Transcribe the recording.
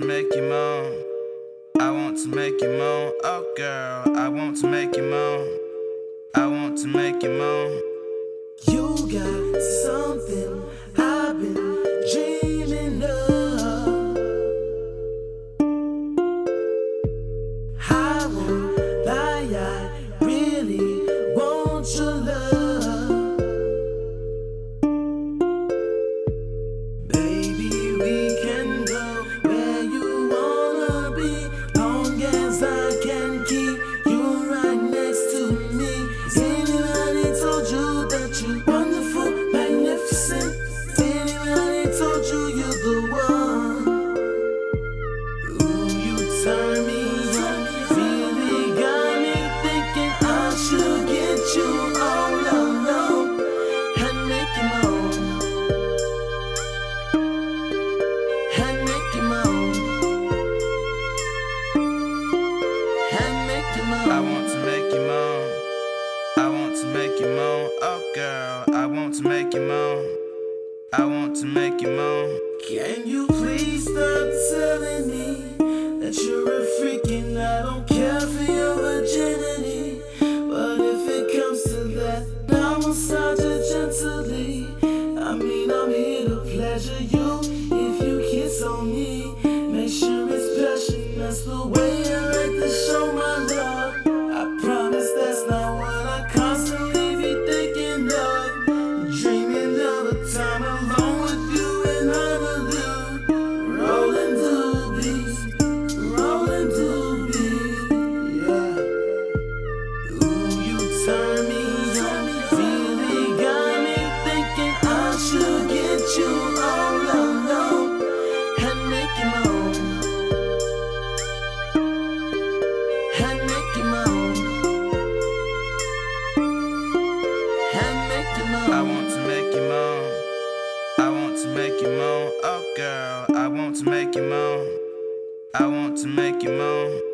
to make you moan. I want to make you moan. Oh, girl, I want to make you moan. I want to make you moan. Make you moan. Oh, girl, I want to make you moan. I want to make you moan. Can you please stop telling me that you're a freak and I don't care for your virginity? But if it comes to that, I will massage it gently. I mean, I'm here to pleasure you. I want to make you moan. I want to make you moan. Oh, girl, I want to make you moan. I want to make you moan.